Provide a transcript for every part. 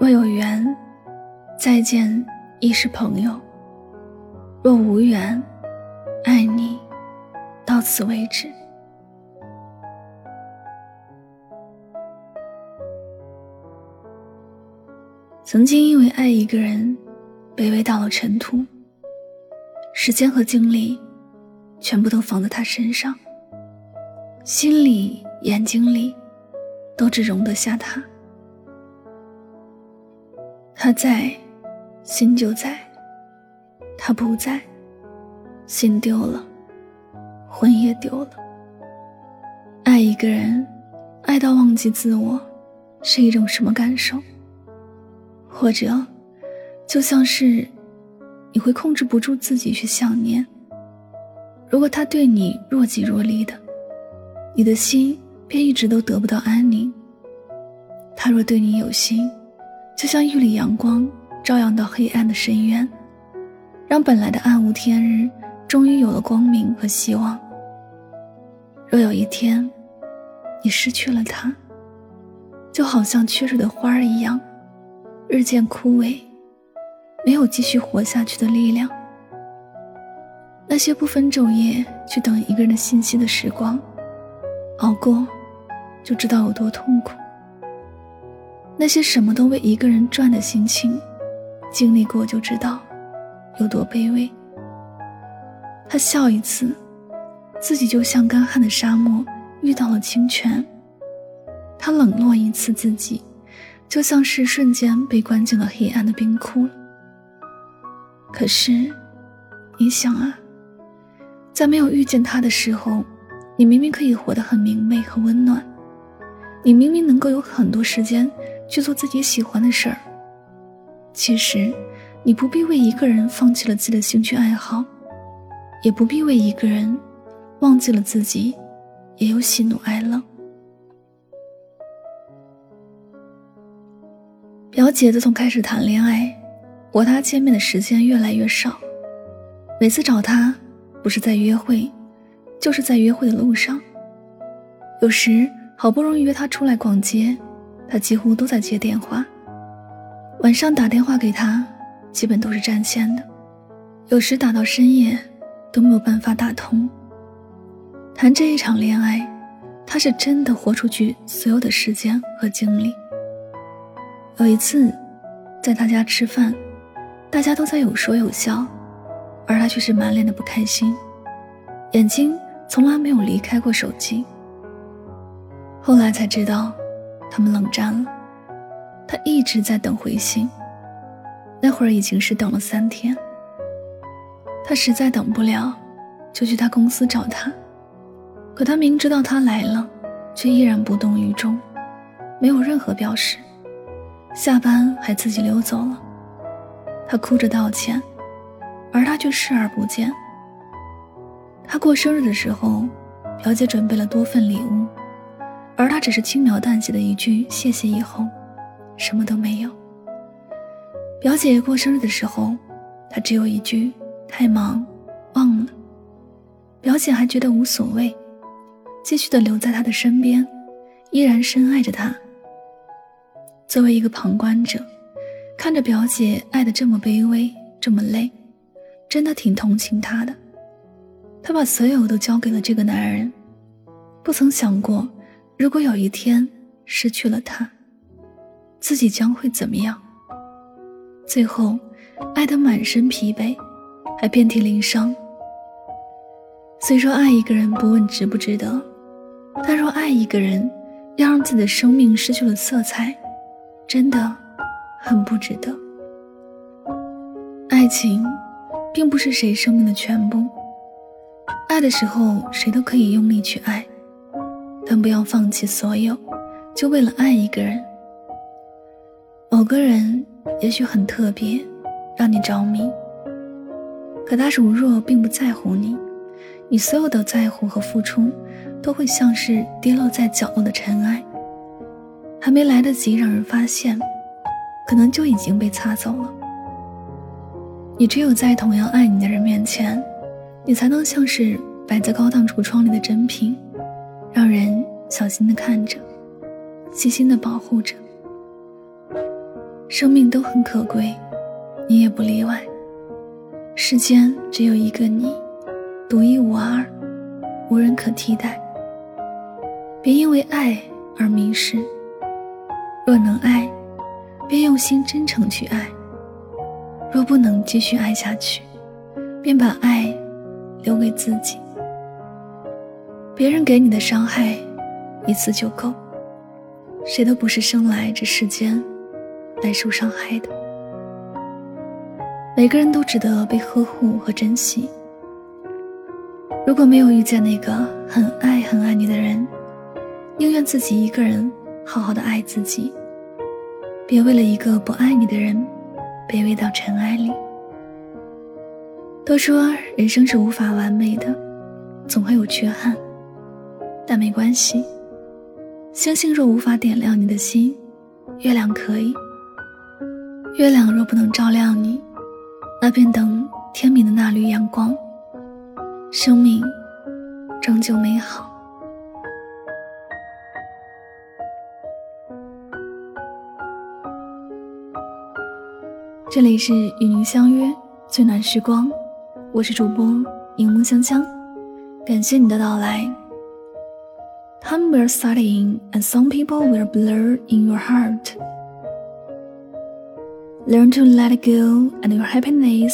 若有缘，再见亦是朋友；若无缘，爱你到此为止。曾经因为爱一个人，卑微到了尘土，时间和精力全部都放在他身上，心里、眼睛里都只容得下他。他在，心就在；他不在，心丢了，魂也丢了。爱一个人，爱到忘记自我，是一种什么感受？或者，就像是你会控制不住自己去想念。如果他对你若即若离的，你的心便一直都得不到安宁。他若对你有心，就像一缕阳光，照耀到黑暗的深渊，让本来的暗无天日，终于有了光明和希望。若有一天，你失去了他，就好像缺水的花儿一样，日渐枯萎，没有继续活下去的力量。那些不分昼夜去等一个人的信息的时光，熬过，就知道有多痛苦。那些什么都为一个人转的心情，经历过就知道有多卑微。他笑一次，自己就像干旱的沙漠遇到了清泉；他冷落一次自己，就像是瞬间被关进了黑暗的冰窟。可是，你想啊，在没有遇见他的时候，你明明可以活得很明媚和温暖，你明明能够有很多时间。去做自己喜欢的事儿。其实，你不必为一个人放弃了自己的兴趣爱好，也不必为一个人忘记了自己也有喜怒哀乐。表姐自从开始谈恋爱，和他见面的时间越来越少。每次找他，不是在约会，就是在约会的路上。有时好不容易约他出来逛街。他几乎都在接电话，晚上打电话给他，基本都是占线的，有时打到深夜都没有办法打通。谈这一场恋爱，他是真的豁出去所有的时间和精力。有一次，在他家吃饭，大家都在有说有笑，而他却是满脸的不开心，眼睛从来没有离开过手机。后来才知道。他们冷战了，他一直在等回信，那会儿已经是等了三天。他实在等不了，就去他公司找他，可他明知道他来了，却依然不动于衷，没有任何表示，下班还自己溜走了。他哭着道歉，而他却视而不见。他过生日的时候，表姐准备了多份礼物。而他只是轻描淡写的一句谢谢以后，什么都没有。表姐过生日的时候，他只有一句太忙，忘了。表姐还觉得无所谓，继续的留在他的身边，依然深爱着他。作为一个旁观者，看着表姐爱的这么卑微，这么累，真的挺同情她的。她把所有都交给了这个男人，不曾想过。如果有一天失去了他，自己将会怎么样？最后，爱得满身疲惫，还遍体鳞伤。虽说爱一个人不问值不值得，但若爱一个人，要让自己的生命失去了色彩，真的很不值得。爱情，并不是谁生命的全部。爱的时候，谁都可以用力去爱，但不要放弃所有，就为了爱一个人。某个人也许很特别，让你着迷，可他如若并不在乎你，你所有的在乎和付出，都会像是跌落在角落的尘埃，还没来得及让人发现，可能就已经被擦走了。你只有在同样爱你的人面前，你才能像是摆在高档橱窗里的珍品，让人小心的看着，细心的保护着。生命都很可贵，你也不例外。世间只有一个你，独一无二，无人可替代。别因为爱而迷失，若能爱，便用心真诚去爱。若不能继续爱下去，便把爱留给自己。别人给你的伤害，一次就够。谁都不是生来这世间来受伤害的。每个人都值得被呵护和珍惜。如果没有遇见那个很爱很爱你的人，宁愿自己一个人好好的爱自己，别为了一个不爱你的人。卑微到尘埃里。都说人生是无法完美的，总会有缺憾，但没关系。星星若无法点亮你的心，月亮可以。月亮若不能照亮你，那便等天明的那缕阳光。生命终究美好。这里是与您相约最暖时光，我是主播柠檬香香，感谢你的到来。Time will set in, and some people will blur in your heart. Learn to let it go, and your happiness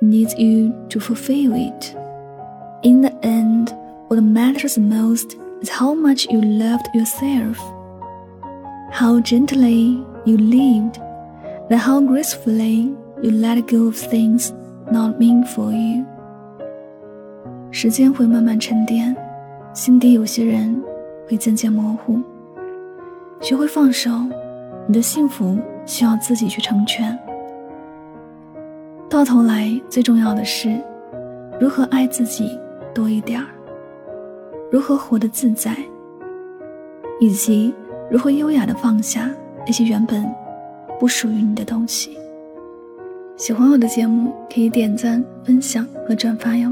needs you to fulfill it. In the end, what matters most is how much you loved yourself, how gently you lived Then how gracefully you let go of things not meant for you。时间会慢慢沉淀，心底有些人 会渐渐模糊。学会放手，你的幸福需要自己去成全。到头来，最重要的是如何爱自己多一点儿，如何活得自在，以及如何优雅的放下那些原本。不属于你的东西。喜欢我的节目，可以点赞、分享和转发哟。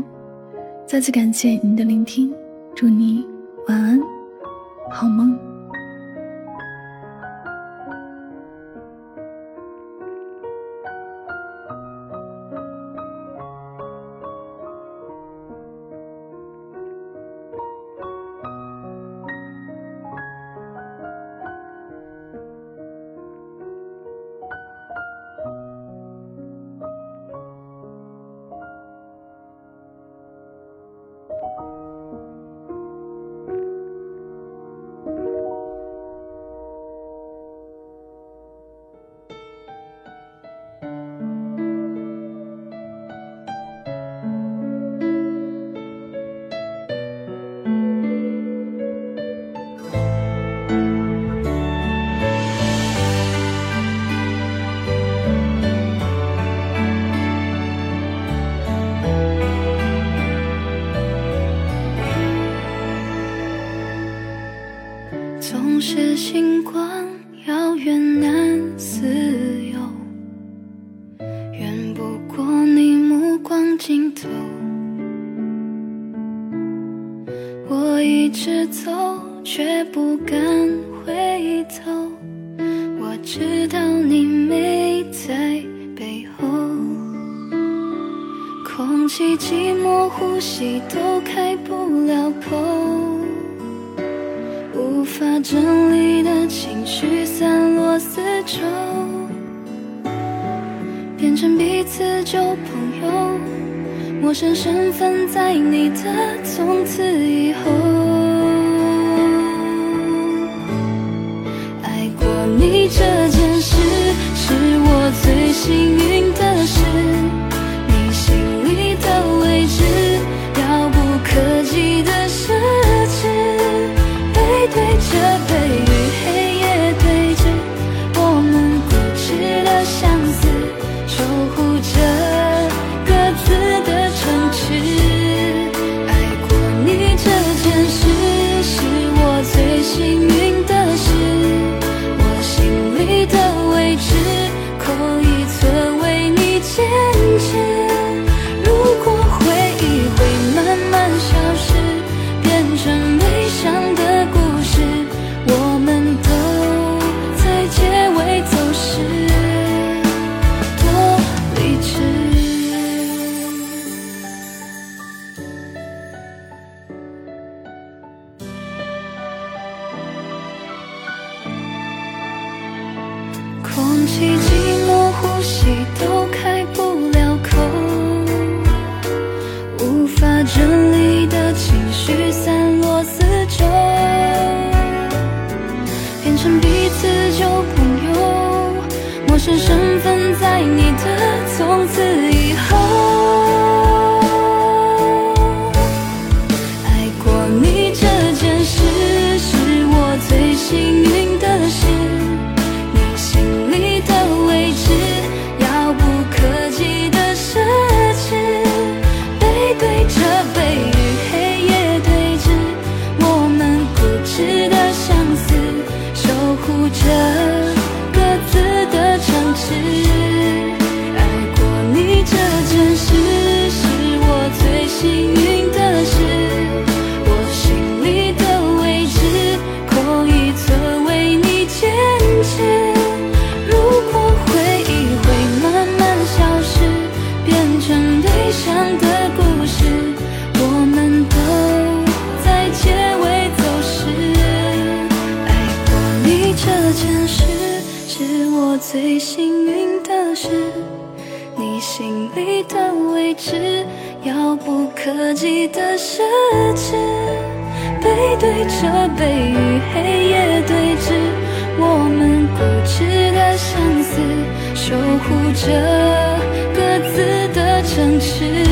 再次感谢您的聆听，祝你晚安，好梦。是星光遥远难自由，远不过你目光尽头。我一直走，却不敢回头。我知道你没在背后，空气寂寞，呼吸都开不了口。无法整理的情绪散落四周变成彼此旧朋友陌生身份在你的从此以后。爱过你这件事。最幸运的是，你心里的位置遥不可及的奢侈，背对着背与黑夜对峙，我们固执的相思，守护着各自的城池。